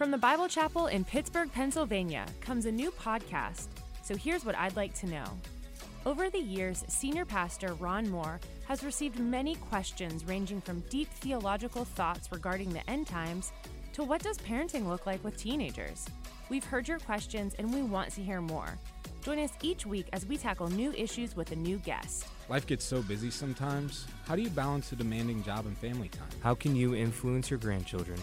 From the Bible Chapel in Pittsburgh, Pennsylvania, comes a new podcast. So here's what I'd like to know. Over the years, Senior Pastor Ron Moore has received many questions ranging from deep theological thoughts regarding the end times to what does parenting look like with teenagers. We've heard your questions and we want to hear more. Join us each week as we tackle new issues with a new guest. Life gets so busy sometimes. How do you balance a demanding job and family time? How can you influence your grandchildren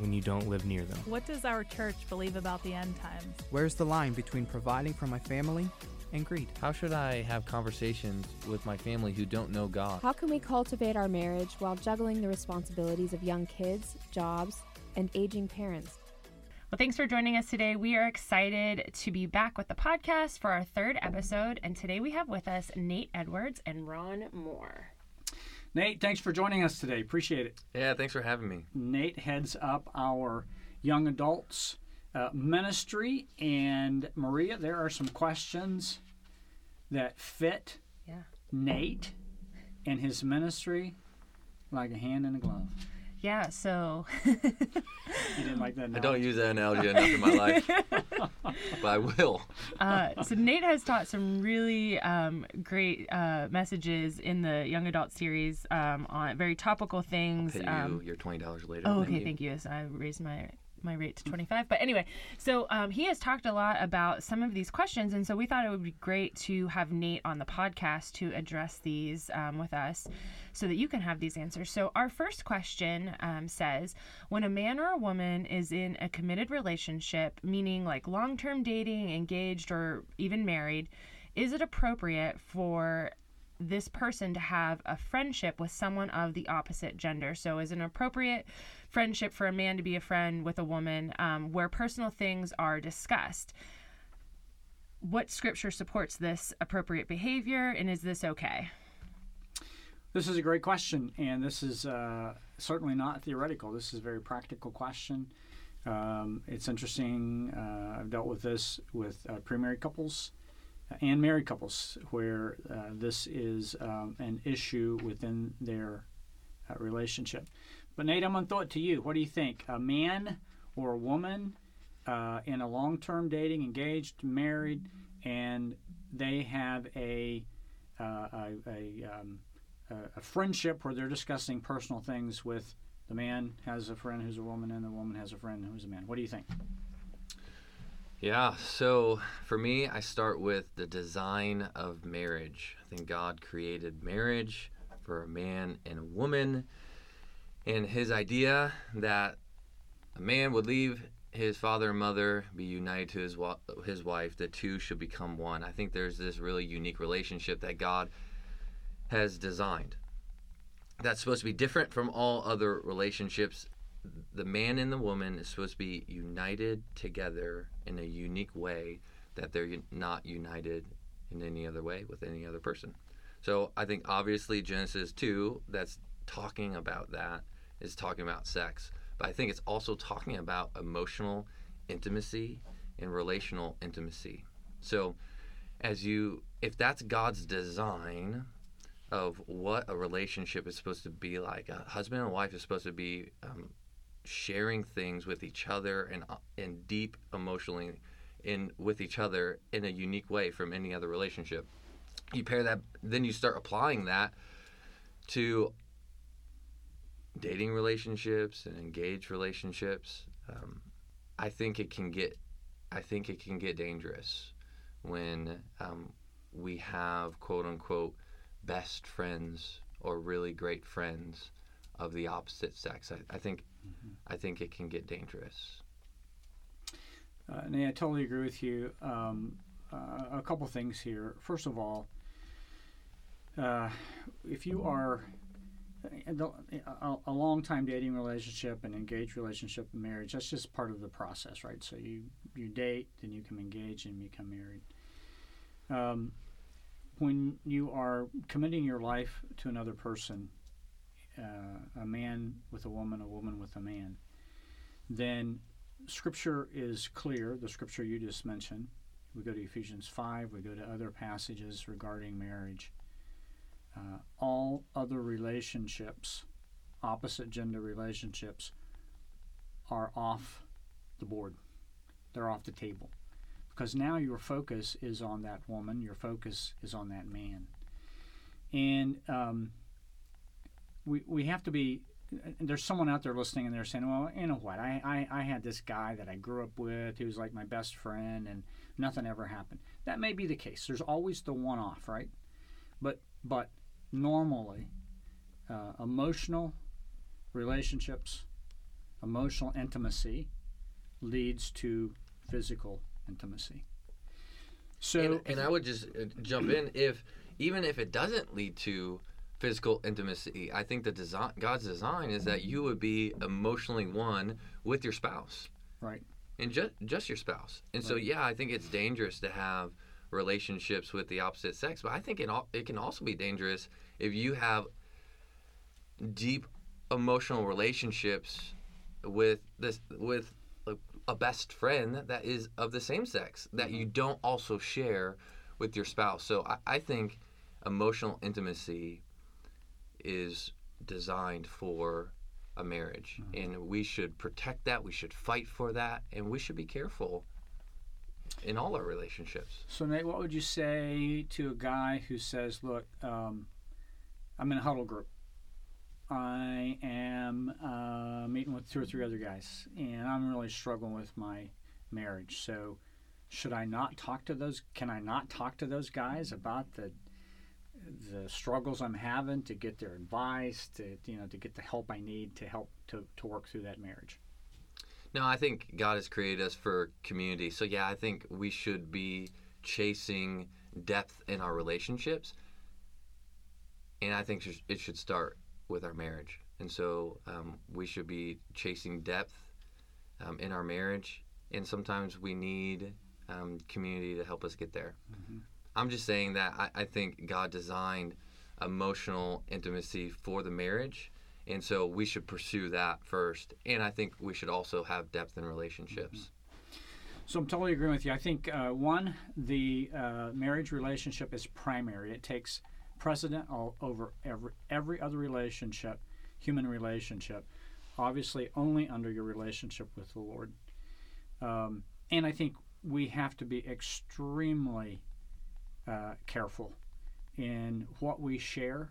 when you don't live near them? What does our church believe about the end times? Where's the line between providing for my family and greed? How should I have conversations with my family who don't know God? How can we cultivate our marriage while juggling the responsibilities of young kids, jobs, and aging parents? Well, thanks for joining us today. We are excited to be back with the podcast for our third episode. And today we have with us Nate Edwards and Ron Moore. Nate, thanks for joining us today. Appreciate it. Yeah, thanks for having me. Nate heads up our young adults uh, ministry. And Maria, there are some questions that fit Yeah. Nate and his ministry like a hand in a glove. Yeah, so You didn't like that? I don't use that analogy enough in my life, but I will. uh, so Nate has taught some really um, great uh, messages in the young adult series um, on very topical things. Pay um, you your twenty dollars later. Oh, okay, you. thank you. Yes, I raised my my rate to 25. But anyway, so um, he has talked a lot about some of these questions, and so we thought it would be great to have Nate on the podcast to address these um, with us, so that you can have these answers. So our first question um, says, when a man or a woman is in a committed relationship, meaning like long-term dating, engaged, or even married, is it appropriate for this person to have a friendship with someone of the opposite gender. So, is it appropriate friendship for a man to be a friend with a woman um, where personal things are discussed. What scripture supports this appropriate behavior, and is this okay? This is a great question, and this is uh, certainly not theoretical. This is a very practical question. Um, it's interesting. Uh, I've dealt with this with uh, pre-married couples and married couples, where uh, this is um, an issue within their uh, relationship. But Nate, I'm going to throw it to you. What do you think? A man or a woman uh, in a long-term dating, engaged, married, and they have a uh, a, a, um, a- a friendship where they're discussing personal things with the man has a friend who's a woman and the woman has a friend who's a man. What do you think? Yeah, so for me, I start with the design of marriage. I think God created marriage for a man and a woman, and his idea that a man would leave his father and mother, be united to his wa- his wife, the two should become one. I think there's this really unique relationship that God has designed. That's supposed to be different from all other relationships the man and the woman is supposed to be united together in a unique way that they're not united in any other way with any other person. So I think obviously Genesis 2 that's talking about that is talking about sex, but I think it's also talking about emotional intimacy and relational intimacy. So as you if that's God's design of what a relationship is supposed to be like, a husband and wife is supposed to be um, sharing things with each other and uh, and deep emotionally in with each other in a unique way from any other relationship. You pair that, then you start applying that to dating relationships and engaged relationships. Um, I think it can get, I think it can get dangerous when um, we have quote unquote best friends or really great friends of the opposite sex. I, I think I think it can get dangerous. Uh, Nate, I totally agree with you. Um, uh, a couple things here. First of all, uh, if you are a, long time dating relationship, and engaged relationship, and marriage, that's just part of the process, right? So you, you date, then you become engage and become married. Um, when you are committing your life to another person, uh, a man with a woman, a woman with a man, then Scripture is clear. The Scripture you just mentioned. We go to Ephesians 5, we go to other passages regarding marriage. Uh, all other relationships, opposite gender relationships, are off the board. They're off the table because now your focus is on that woman. Your focus is on that man, and um, we we have to be. There's someone out there listening, and they're saying, "Well, you know what? I, I I had this guy that I grew up with. He was like my best friend, and nothing ever happened." That may be the case. There's always the one-off, right? But but normally, uh, emotional relationships, emotional intimacy leads to physical intimacy. So, and, and I would just uh, jump in if even if it doesn't lead to physical intimacy, I think the design God's design is that you would be emotionally one with your spouse. Right. And just just your spouse. And so yeah, I think it's dangerous to have relationships with the opposite sex, but I think it it can also be dangerous if you have deep emotional relationships with this with a, a best friend that is of the same sex that you mm-hmm. don't also share with your spouse. So I, I think emotional intimacy is designed for a marriage mm-hmm. and we should protect that we should fight for that and we should be careful in all our relationships so Nate, what would you say to a guy who says, "Look, um, I'm in a huddle group. I am uh, meeting with two or three other guys, and I'm really struggling with my marriage. So, should I not talk to those? Can I not talk to those guys about the the struggles I'm having to get their advice, to you know, to get the help I need to help to, to work through that marriage?" No i think god has created us for community. So yeah i think we should be chasing depth in our relationships. And i think it should start with our marriage. And so um, we should be chasing depth um, in our marriage. And sometimes we need um, community to help us get there. I'm just saying that I, I think god designed emotional intimacy for the marriage and so we should pursue that first and i think we should also have depth in relationships So I'm totally agreeing with you. I think uh, one, the uh, marriage relationship is primary. It takes precedent all over every every other relationship, human relationship. Obviously, only under your relationship with the Lord. Um, and I think we have to be extremely uh, careful in what we share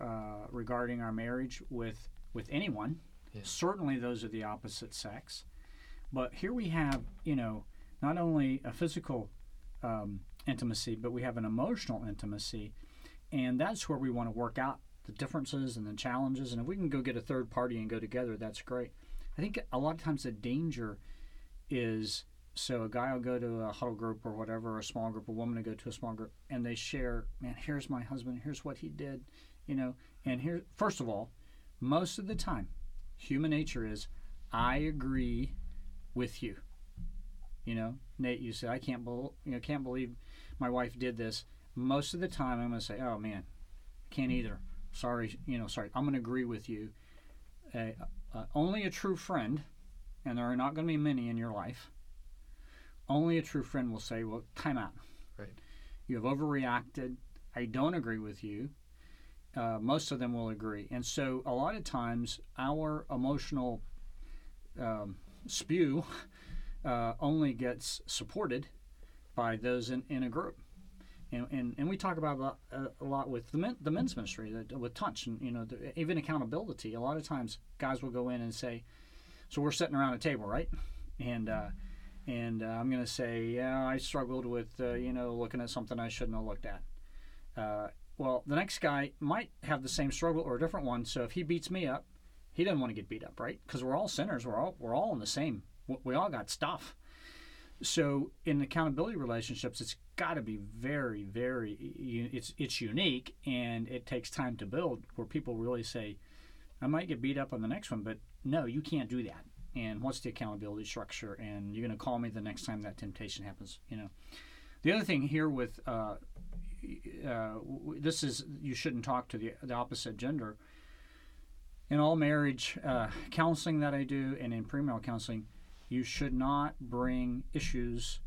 uh, regarding our marriage with with anyone. Yeah. Certainly, those are the opposite sex. But here we have, you know, not only a physical um, intimacy, but we have an emotional intimacy, and that's where we want to work out the differences and the challenges. And if we can go get a third party and go together, that's great. I think a lot of times the danger is so a guy will go to a huddle group or whatever, or a small group, a woman will go to a small group, and they share, man, here's my husband, here's what he did, you know, and here, first of all, most of the time, human nature is, I agree with you. You know, Nate, you said I can't bel you know can't believe my wife did this. Most of the time, I'm going to say, oh man, can't either. Sorry, you know, sorry. I'm going to agree with you. Uh, uh, only a true friend, and there are not going to be many in your life. Only a true friend will say, well, time out. Right. You have overreacted. I don't agree with you. Uh, most of them will agree. And so, a lot of times, our emotional um, spew uh, only gets supported by those in, in a group. And, and, and we talk about a lot, uh, with the, men, the men's ministry, that- with touch, and you know, the, even accountability. A lot of times, guys will go in and say, "So we're sitting around a table, right?" And uh, and uh, I'm going to say, "Yeah, I struggled with uh, you know looking at something I shouldn't have looked at." Uh, well, the next guy might have the same struggle or a different one. So if he beats me up, he doesn't want to get beat up, right? Because we're all sinners. We're all we're all in the same. we- all got stuff. So in accountability relationships, it's got to be very, very. It's it's unique and it takes time to build. Where people really say, "I might get beat up on the next one, but no, you can't do that." And what's the accountability structure? And you're going to call me the next time that temptation happens. You know. The other thing here with uh, uh, this is you shouldn't talk to the, the opposite gender. In all marriage uh, counseling that I do and in premarital counseling, you should not bring issues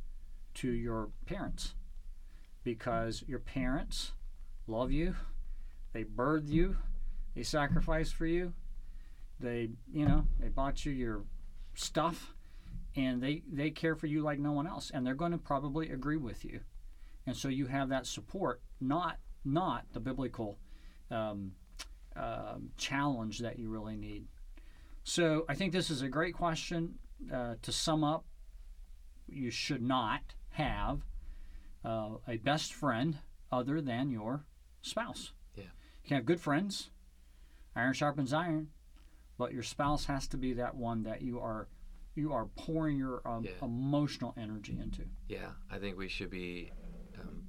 to your parents because your parents love you, they birthed you, they sacrificed for you, they you know they bought you your stuff, and they they care for you like no one else, and they're going to probably agree with you, and so you have that support, not not the biblical um, um challenge that you really need. So I think this is a great question. Uh, to sum up, you should not have uh, a best friend other than your spouse. Yeah. You can have good friends, iron sharpens iron, but your spouse has to be that one that you are you are pouring your um, Yeah. emotional energy into. Yeah, I think we should be um,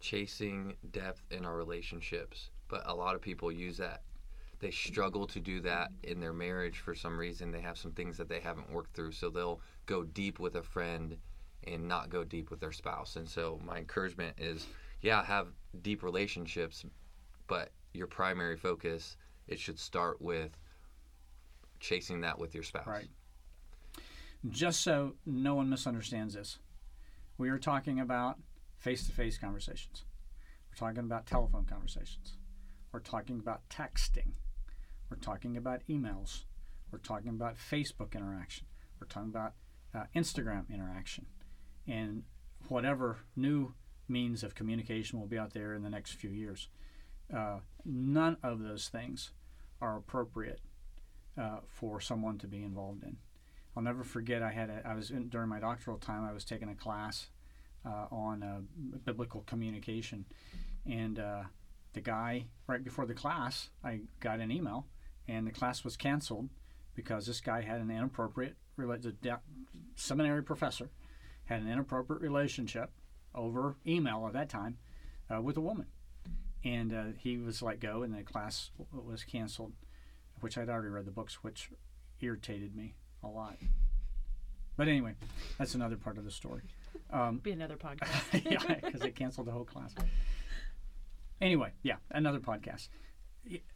chasing depth in our relationships, but a lot of people use that. They struggle to do that in their marriage for some reason. They have some things that they haven't worked through, so they'll go deep with a friend and not go deep with their spouse. And so, my encouragement is yeah, have deep relationships, but your primary focus, it should start with chasing that with your spouse. Right. Just so no one misunderstands this, we are talking about face to face conversations. We're talking about telephone conversations. We're talking about texting. We're talking about emails. We're talking about Facebook interaction. We're talking about uh, Instagram interaction. And whatever new means of communication will be out there in the next few years. Uh, none of those things are appropriate uh, for someone to be involved in. I'll never forget. I had a, I was in, during my doctoral time. I was taking a class uh, on uh, biblical communication, and uh, the guy right before the class, I got an email, and the class was canceled because this guy had an inappropriate the seminary professor had an inappropriate relationship over email at that time uh, with a woman, and uh, he was let go, and the class was canceled, which I'd already read the books, which irritated me a lot. But anyway, that's another part of the story. Um, Be another podcast. yeah, because they canceled the whole class. Anyway, yeah, another podcast.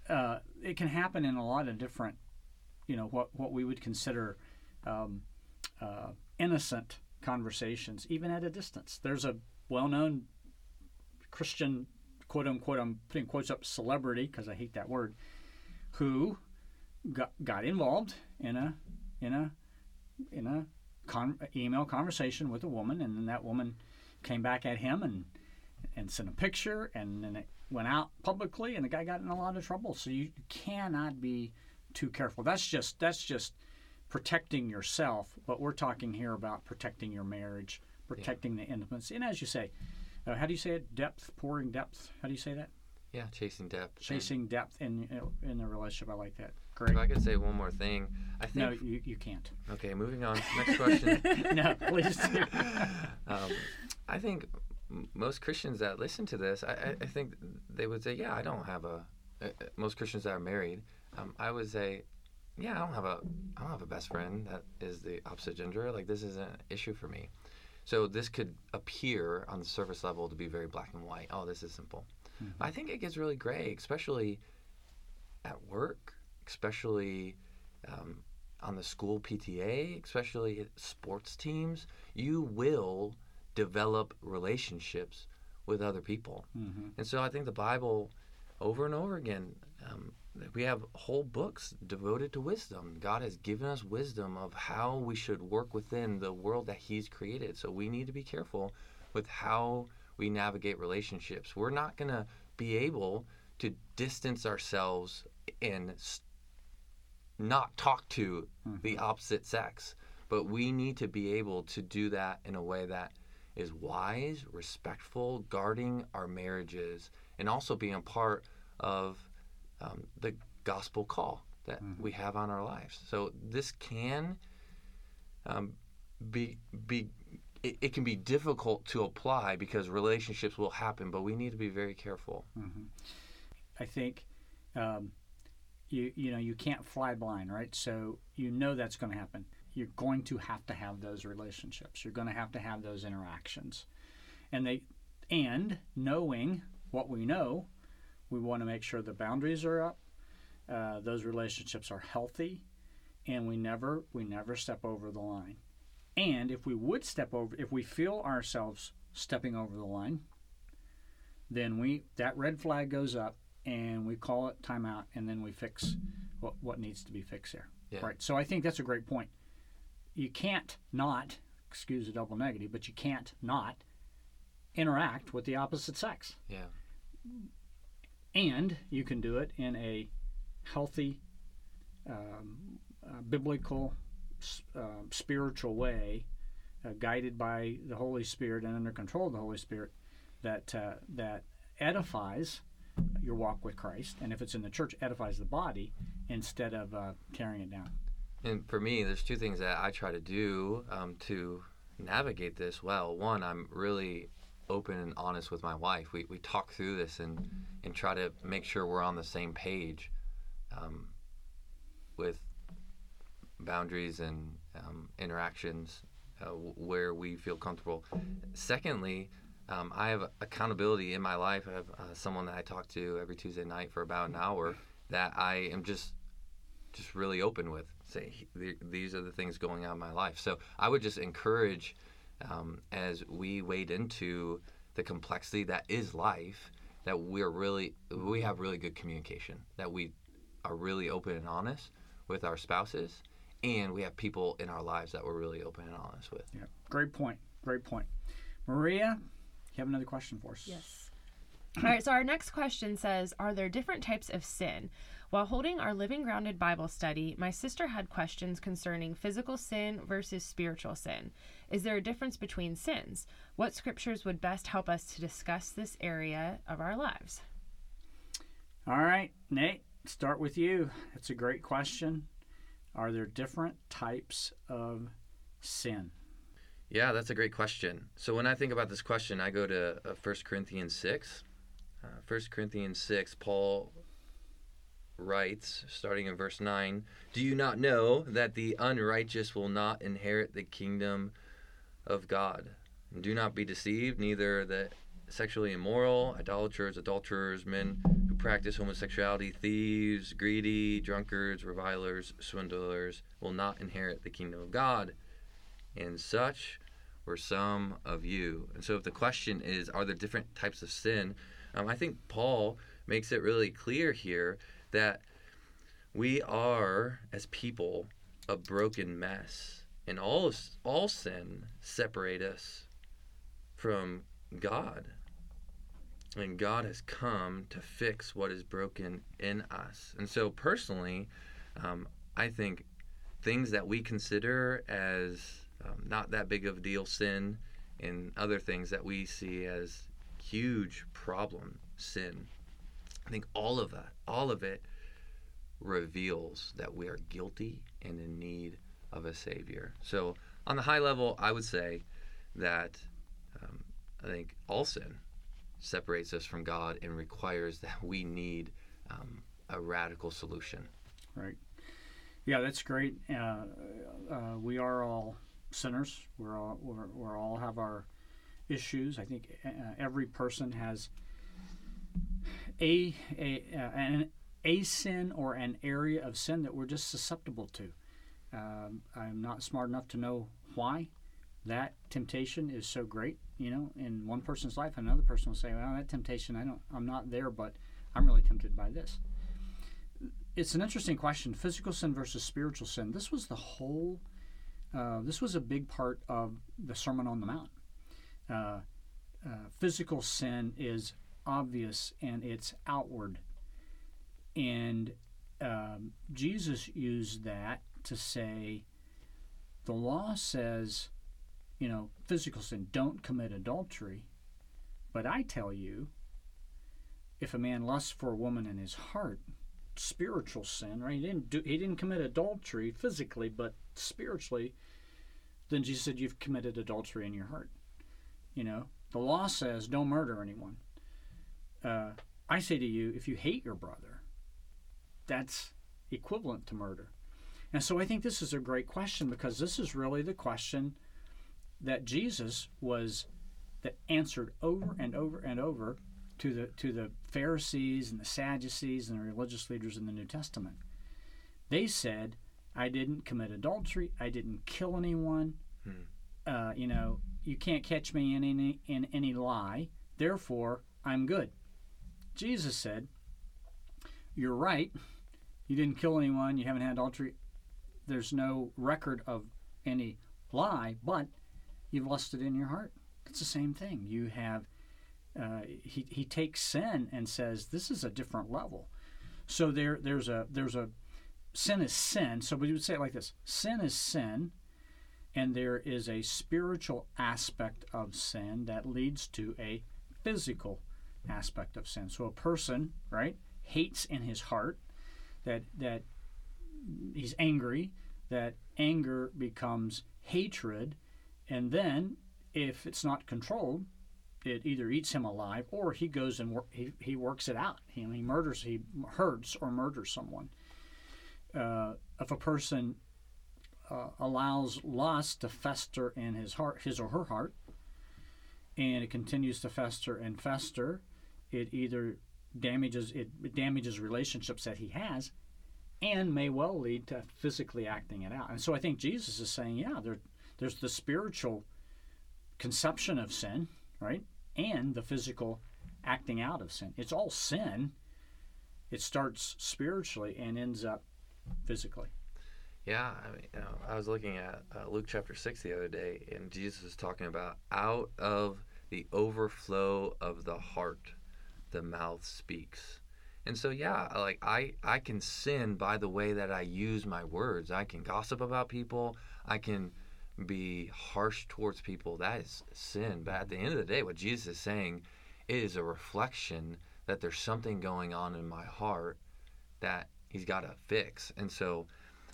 Uh, it can happen in a lot of different, you know, what what we would consider um, uh, innocent conversations, even at a distance. There's a well-known Christian, quote unquote, I'm putting quotes up, celebrity because I hate that word, who got got involved in a in a in a con- email conversation with a woman, and then that woman came back at him and and sent a picture, and then it went out publicly, and the guy got in a lot of trouble. So you cannot be too careful. That's just that's just protecting yourself. But we're talking here about protecting your marriage, protecting the intimacy, and as you say, uh, how do you say it? Depth, pouring depth. How do you say that? Yeah, chasing depth. Chasing depth in in the relationship. I like that. Great. If I could say one more thing, I think. No, you, you can't. Okay, moving on. Next question. no, please um, I think most Christians that listen to this, I, I, think they would say, "Yeah, I don't have a." Uh, most Christians that are married, um, I would say, "Yeah, I don't have a, I don't have a best friend that is the opposite gender. Like this isn't an issue for me." So this could appear on the surface level to be very black and white. Oh, this is simple. I think it gets really gray, especially at work, especially um, on the school PTA, especially sports teams. You will develop relationships with other people. Mhm. And so I think the Bible, over and over again, um, we have whole books devoted to wisdom. God has given us wisdom of how we should work within the world that He's created. So we need to be careful with how we navigate relationships. We're not going to be able to distance ourselves and not talk to the opposite sex, but we need to be able to do that in a way that is wise, respectful, guarding our marriages, and also being a part of um, the gospel call that we have on our lives. So this can um, be be it, it can be difficult to apply because relationships will happen, but we need to be very careful. I think um, you you know you can't fly blind, right? So you know that's going to happen. You're going to have to have those relationships. You're going to have to have those interactions, and they and knowing what we know, we want to make sure the boundaries are up. Uh, those relationships are healthy, and we never we never step over the line. And if we would step over, if we feel ourselves stepping over the line, then we that red flag goes up and we call it timeout and then we fix what, what needs to be fixed there Yeah. right so i think that's a great point you can't not, excuse the double negative, but you can't not interact with the opposite sex. Yeah. And you can do it in a healthy, um, uh, biblical, uh, spiritual way, uh, guided by the Holy Spirit and under control of the Holy Spirit, that uh, that edifies your walk with Christ, and if it's in the church, edifies the body instead of uh, tearing it down. And for me, there's two things that I try to do um, to navigate this well. One, I'm really open and honest with my wife. We, we talk through this and, and try to make sure we're on the same page um, with boundaries and um, interactions uh, where we feel comfortable. Secondly, um, I have accountability in my life. I have uh, someone that I talk to every Tuesday night for about an hour that I am just just really open with. Say these are the things going on in my life. So I would just encourage um, as we wade into the complexity that is life that we're really we have really good communication that we are really open and honest with our spouses and we have people in our lives that we're really open and honest with Yeah, great point. Great point. Maria, you have another question for us? Yes. All right, so our next question says Are there different types of sin? While holding our Living Grounded Bible study, my sister had questions concerning physical sin versus spiritual sin. Is there a difference between sins? What scriptures would best help us to discuss this area of our lives? All right, Nate, start with you. It's a great question. Are there different types of sin? Yeah, that's a great question. So when I think about this question, I go to uh, 1 Corinthians 6. Uh, 1 Corinthians 6, Paul writes, starting in verse 9 Do you not know that the unrighteous will not inherit the kingdom of God? Do not be deceived, neither the sexually immoral, idolaters, adulterers, men who practice homosexuality, thieves, greedy, drunkards, revilers, swindlers will not inherit the kingdom of God. And such were some of you. And so, if the question is, are there different types of sin? Um, I think Paul makes it really clear here that we are, as people, a broken mess, and all all sin separate us from God. And God has come to fix what is broken in us. And so, personally, um, I think things that we consider as um, not that big of a deal sin and other things that we see as huge problem sin i think all of that all of it reveals that we are guilty and in need of a savior so on the high level i would say that um, i think all sin separates us from god and requires that we need um, a radical solution Right. Yeah, that's great. Uh, uh, we are all sinners. We're all we're, we're all have our issues. I think uh, every person has a a uh, an a sin or an area of sin that we're just susceptible to. Um, I'm not smart enough to know why that temptation is so great. You know, in one person's life, another person will say, "Well, that temptation, I don't, I'm not there, but I'm really tempted by this." It's an interesting question: physical sin versus spiritual sin. This was the whole. Uh, this was a big part of the Sermon on the Mount. Uh, uh, physical sin is obvious and it's outward, and um, Jesus used that to say, the law says, you know, physical sin, don't commit adultery. But I tell you, if a man lusts for a woman in his heart, spiritual sin, right? He didn't do, he didn't commit adultery physically, but spiritually, then Jesus said you've committed adultery in your heart. You know, the law says don't murder anyone. Uh, I say to you, if you hate your brother, that's equivalent to murder. And so I think this is a great question because this is really the question that Jesus was that answered over and over and over to the to the Pharisees and the Sadducees and the religious leaders in the New Testament. They said, "I didn't commit adultery. I didn't kill anyone. Uh, you know, you can't catch me in any in any lie. Therefore, I'm good." Jesus said, "You're right. You didn't kill anyone. You haven't had adultery. There's no record of any lie, but you've lusted in your heart. It's the same thing. You have, uh, he, he takes sin and says, this is a different level. So there, there's a, there's a, sin is sin. So we would say it like this sin is sin, and there is a spiritual aspect of sin that leads to a physical aspect of sin. So a person, right, hates in his heart that that he's angry, that anger becomes hatred, and then if it's not controlled, it either eats him alive or he goes and wor- he, he works it out. He, he murders, he hurts or murders someone. Uh, if a person uh, allows lust to fester in his heart, his or her heart, and it continues to fester and fester, it either damages it damages relationships that he has, and may well lead to physically acting it out. And so I think Jesus is saying, yeah, there, there's the spiritual conception of sin, right, and the physical acting out of sin. It's all sin. It starts spiritually and ends up physically. Yeah, I mean, you know, I was looking at uh, Luke chapter six the other day, and Jesus was talking about out of the overflow of the heart, the mouth speaks. And so, yeah, like I, I can sin by the way that I use my words. I can gossip about people. I can be harsh towards people. That is sin. But at the end of the day, what Jesus is saying is a reflection that there's something going on in my heart that He's got to fix. And so,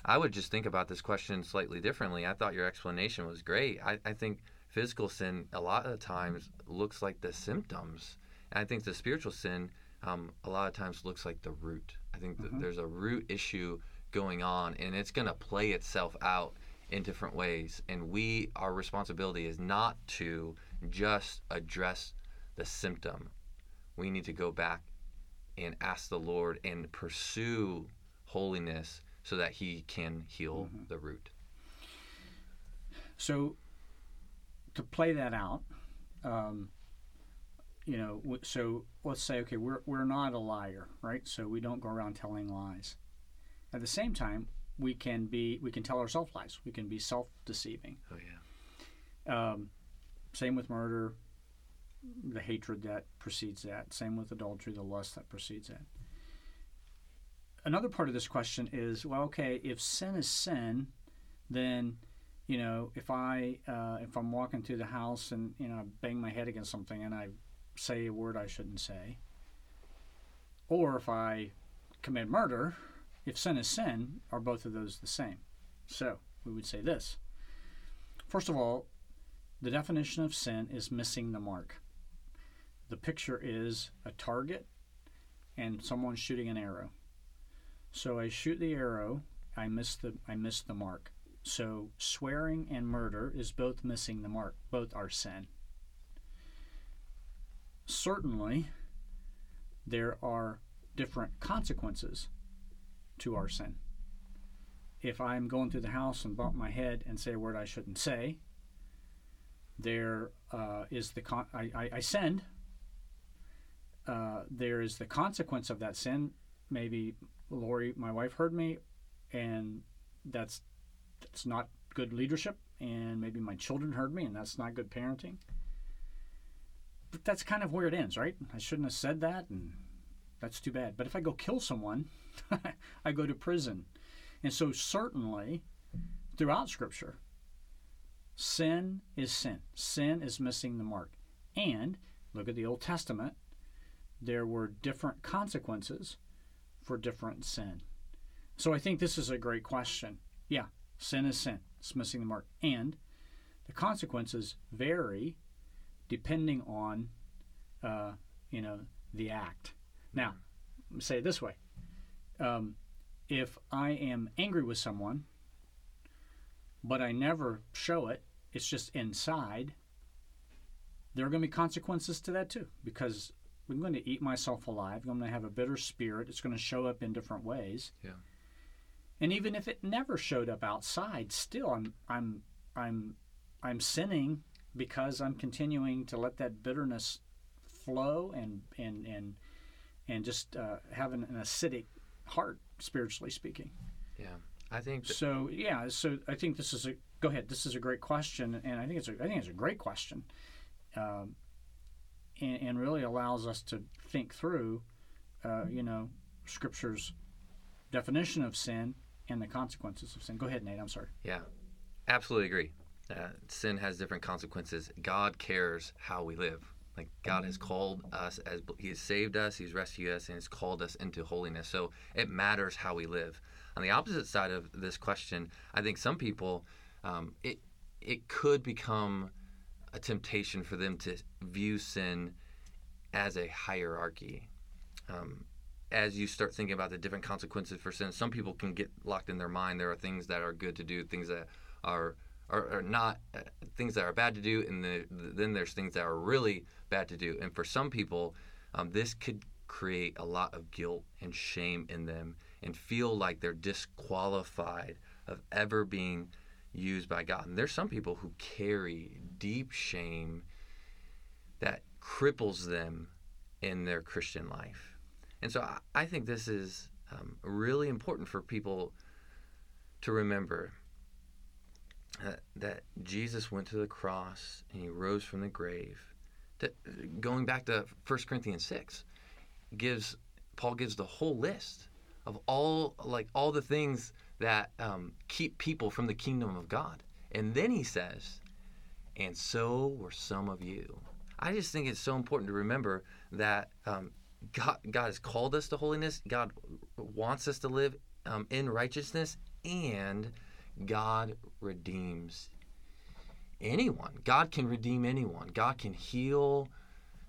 I would just think about this question slightly differently. I thought your explanation was great. I, I think physical sin a lot of times looks like the symptoms. And I think the spiritual sin um, a lot of times looks like the root. I think Mhm. there's a root issue going on, and it's going to play itself out in different ways. And we, our responsibility is not to just address the symptom. We need to go back and ask the Lord and pursue holiness so that He can heal Mhm. the root. So, to play that out, um, you know, so let's say, okay, we're, we're not a liar, right? So we don't go around telling lies. At the same time, we can be, we can tell ourselves lies. We can be self-deceiving. Oh yeah. Um, same with murder, the hatred that precedes that. Same with adultery, the lust that precedes that. Another part of this question is, well, okay, if sin is sin, then you know, if I uh, if I'm walking through the house and you know I bang my head against something and I say a word I shouldn't say, or if I commit murder, if sin is sin, are both of those the same? So we would say this. First of all, the definition of sin is missing the mark. The picture is a target and someone shooting an arrow. So I shoot the arrow, I miss the I miss the mark. So swearing and murder is both missing the mark. Both are sin. Certainly, there are different consequences to our sin. If I'm going through the house and bump my head and say a word I shouldn't say, there uh, is the con- I, I, I sinned. Uh, there is the consequence of that sin. Maybe Lori, my wife, heard me, and that's that's not good leadership. And maybe my children heard me, and that's not good parenting. But that's kind of where it ends, right? I shouldn't have said that, and that's too bad. But if I go kill someone, I go to prison. And so, certainly, throughout Scripture, sin is sin. Sin is missing the mark. And look at the Old Testament, there were different consequences for different sin. So I think this is a great question. Yeah, sin is sin. It's missing the mark. And the consequences vary depending on, uh, you know, the act. Now, say it this way. Um, if I am angry with someone, but I never show it, it's just inside, there are going to be consequences to that too, because I'm going to eat myself alive. I'm going to have a bitter spirit. It's going to show up in different ways. Yeah. And even if it never showed up outside, still I'm I'm I'm I'm sinning because I'm continuing to let that bitterness flow and and and and just uh, have an, an acidic heart, spiritually speaking. Yeah. I think that, So yeah, so I think this is a go ahead. This is a great question, and I think it's a, I think it's a great question, um, and, and really allows us to think through, uh, you know, Scripture's definition of sin and the consequences of sin. Go ahead, Nate. I'm sorry. Yeah, absolutely agree. Uh, sin has different consequences. God cares how we live. Like God has called us as He has saved us, He's rescued us, and He's called us into holiness. So it matters how we live. On the opposite side of this question, I think some people, um, it it could become a temptation for them to view sin as a hierarchy. Um, as you start thinking about the different consequences for sin, some people can get locked in their mind. There are things that are good to do, things that are are, are not uh, things that are bad to do, and the, then there's things that are really bad to do. And for some people, um, this could create a lot of guilt and shame in them, and feel like they're disqualified of ever being used by God. And there's some people who carry deep shame that cripples them in their Christian life. And so I, I think this is um, really important for people to remember that Jesus went to the cross and he rose from the grave. That, going back to 1 Corinthians 6 gives Paul gives the whole list of all like all the things that um, keep people from the kingdom of God. And then he says, and so were some of you. I just think it's so important to remember that um, God, God has called us to holiness. God wants us to live um, in righteousness, and God redeems anyone. God can redeem anyone. God can heal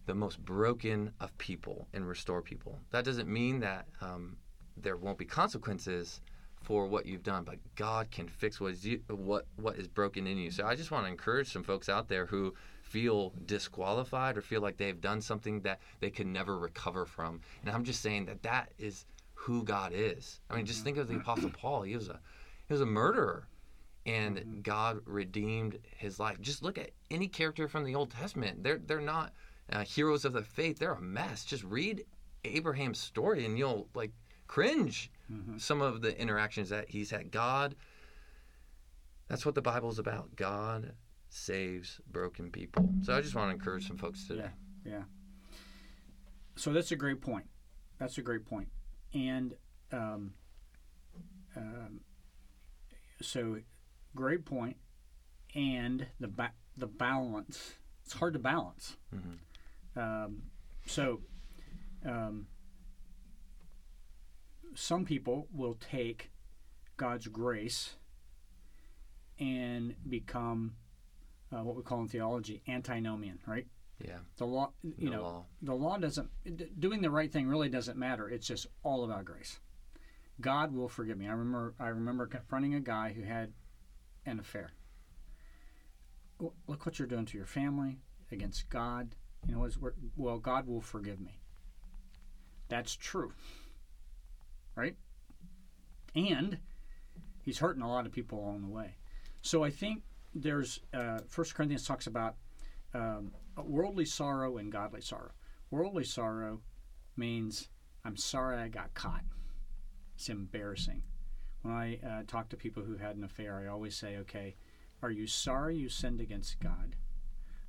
the most broken of people and restore people. That doesn't mean that um, there won't be consequences for what you've done, but God can fix what is, you, what, what is broken in you. So I just want to encourage some folks out there who feel disqualified or feel like they've done something that they can never recover from. And I'm just saying that that is who God is. I mean, just think of the Apostle Paul. He was a he was a murderer, and God redeemed his life. Just look at any character from the Old Testament. They're they're not uh, heroes of the faith. They're a mess. Just read Abraham's story, and you'll like cringe Mm-hmm. some of the interactions that he's had. God. That's what the Bible's about. God saves broken people. So I just want to encourage some folks today. Yeah, yeah. So that's a great point. That's a great point. And um, um, so great point. And the ba- the balance. It's hard to balance. Um, so um, some people will take God's grace and become uh, what we call in theology antinomian, right? Yeah. The law, you No know, law. the law doesn't doing the right thing really doesn't matter. It's just all about grace. God will forgive me. I remember I remember confronting a guy who had an affair. Look what you're doing to your family against God. You know, well, God will forgive me. That's true, right? And he's hurting a lot of people along the way. So I think there's uh, First Corinthians talks about um, worldly sorrow and godly sorrow. Worldly sorrow means I'm sorry I got caught. It's embarrassing. When I uh, talk to people who had an affair, I always say, okay, are you sorry you sinned against God?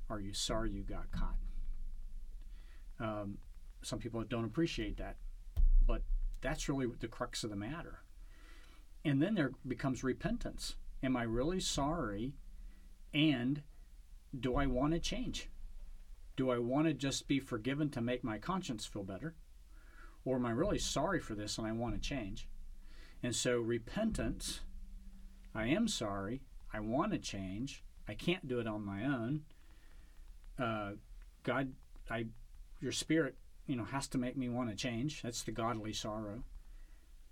Are you sorry you got caught? Um, some people don't appreciate that, but that's really the crux of the matter. And then there becomes repentance. Am I really sorry? And do I want to change? Do I want to just be forgiven to make my conscience feel better? Or am I really sorry for this and I want to change? And so, repentance, I am sorry, I want to change, I can't do it on my own. Uh, God, I, your spirit, you know, has to make me want to change. That's the godly sorrow.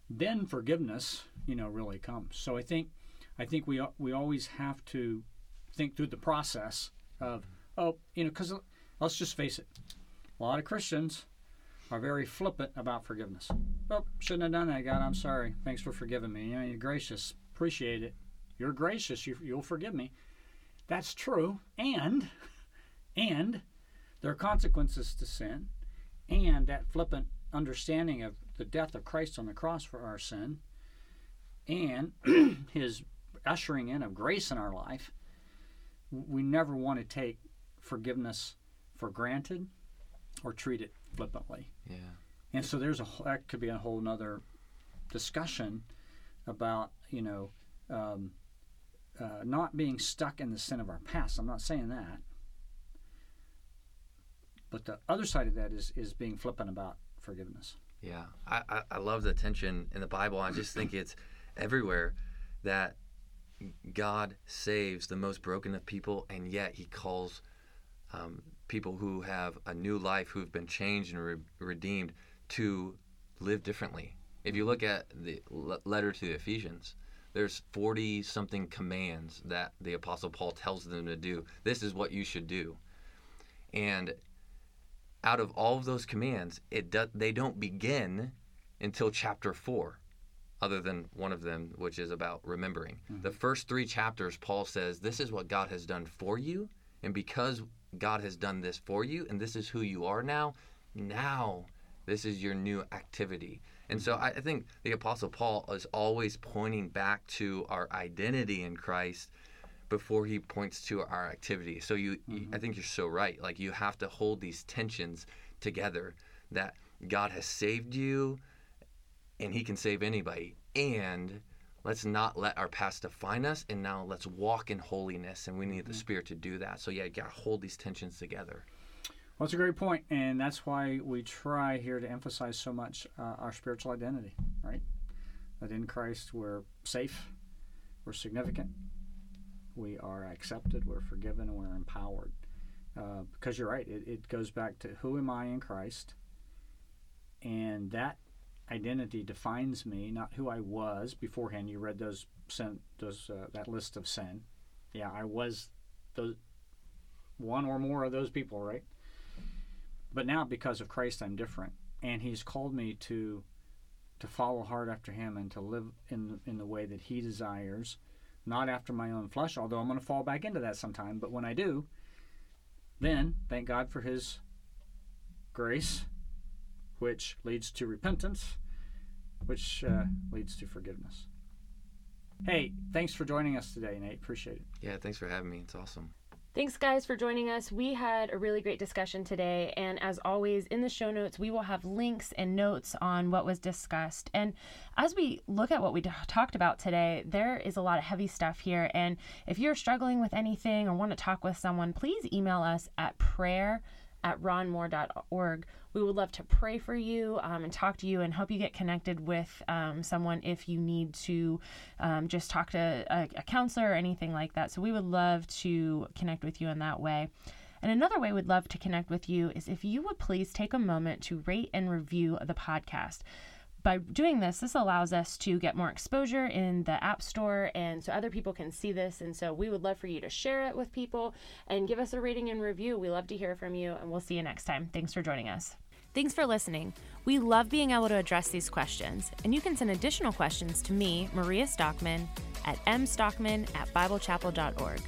Then forgiveness, you know, really comes. So I think, I think we we always have to think through the process of oh you know because let's just face it. A lot of christians are very flippant about forgiveness. Oh shouldn't have done that god i'm sorry. Thanks for forgiving me. You know, you're gracious. Appreciate it. You're gracious. You, you'll forgive me. That's true. And and there are consequences to sin and that flippant understanding of the death of christ on the cross for our sin and his ushering in of grace in our life, we never want to take forgiveness for granted or treat it flippantly. Yeah. And so there's a that could be a whole nother discussion about you know um, uh, not being stuck in the sin of our past. I'm not saying that, but the other side of that is is being flippant about forgiveness. Yeah, I, I, I love the tension in the Bible. I just think it's everywhere that God saves the most broken of people, and yet He calls um, people who have a new life, who have been changed and re- redeemed, to live differently. If you look at the letter to the Ephesians, there's 40 something commands that the Apostle Paul tells them to do. This is what you should do. And out of all of those commands, it do, they don't begin until chapter four, other than one of them, which is about remembering. The mm-hmm. first three chapters, Paul says, This is what God has done for you. And because God has done this for you, and this is who you are now, now this is your new activity. And so mm-hmm. I I think the Apostle Paul is always pointing back to our identity in Christ before he points to our activity. So you, you I think you're so right. Like you have to hold these tensions together that God has saved you and he can save anybody and let's not let our past define us and now let's walk in holiness and we need the spirit to do that. So yeah, you got to hold these tensions together. Well, that's a great point, and that's why we try here to emphasize so much uh, our spiritual identity, right? That in Christ we're safe, we're significant, we are accepted, we're forgiven, and we're empowered. Uh, because you're right, it, it goes back to who am I in Christ, and that identity defines me, not who I was beforehand. You read those sin, those uh, that list of sin. Yeah, I was those one or more of those people, right? But now, because of Christ, I'm different, and He's called me to to follow hard after Him and to live in in the way that He desires, not after my own flesh. Although I'm going to fall back into that sometime, but when I do, then thank God for His grace, which leads to repentance, which uh, leads to forgiveness. Hey, thanks for joining us today, Nate. Appreciate it. Yeah, thanks for having me. It's awesome. Thanks, guys, for joining us. We had a really great discussion today. And as always, in the show notes, we will have links and notes on what was discussed. And as we look at what we talked about today, there is a lot of heavy stuff here. And if you're struggling with anything or want to talk with someone, please email us at prayer at ronmore.org. We would love to pray for you um, and talk to you and help you get connected with um, someone if you need to um, just talk to a, a counselor or anything like that. So we would love to connect with you in that way. And another way we'd love to connect with you is if you would please take a moment to rate and review the podcast by doing this, this allows us to get more exposure in the App Store, and so other people can see this. And so we would love for you to share it with people and give us a rating and review. We love to hear from you, and we'll see you next time. Thanks for joining us. Thanks for listening. We love being able to address these questions, and you can send additional questions to me, Maria Stockman, at mstockman at biblechapel.org.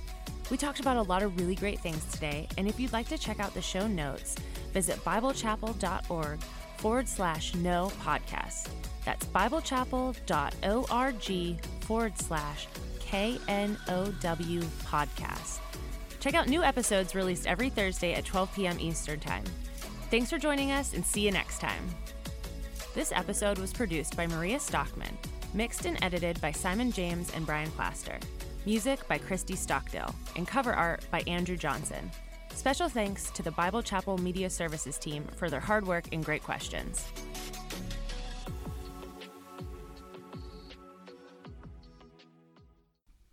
We talked about a lot of really great things today, and if you'd like to check out the show notes, visit biblechapel.org forward slash know podcast. That's biblechapel.org forward slash K N O W podcast. Check out new episodes released every Thursday at 12 p.m. Eastern Time. Thanks for joining us and see you next time. This episode was produced by Maria Stockman, mixed and edited by Simon James and Brian Plaster, music by Christy Stockdale, and cover art by Andrew Johnson. Special thanks to the Bible Chapel Media Services team for their hard work and great questions.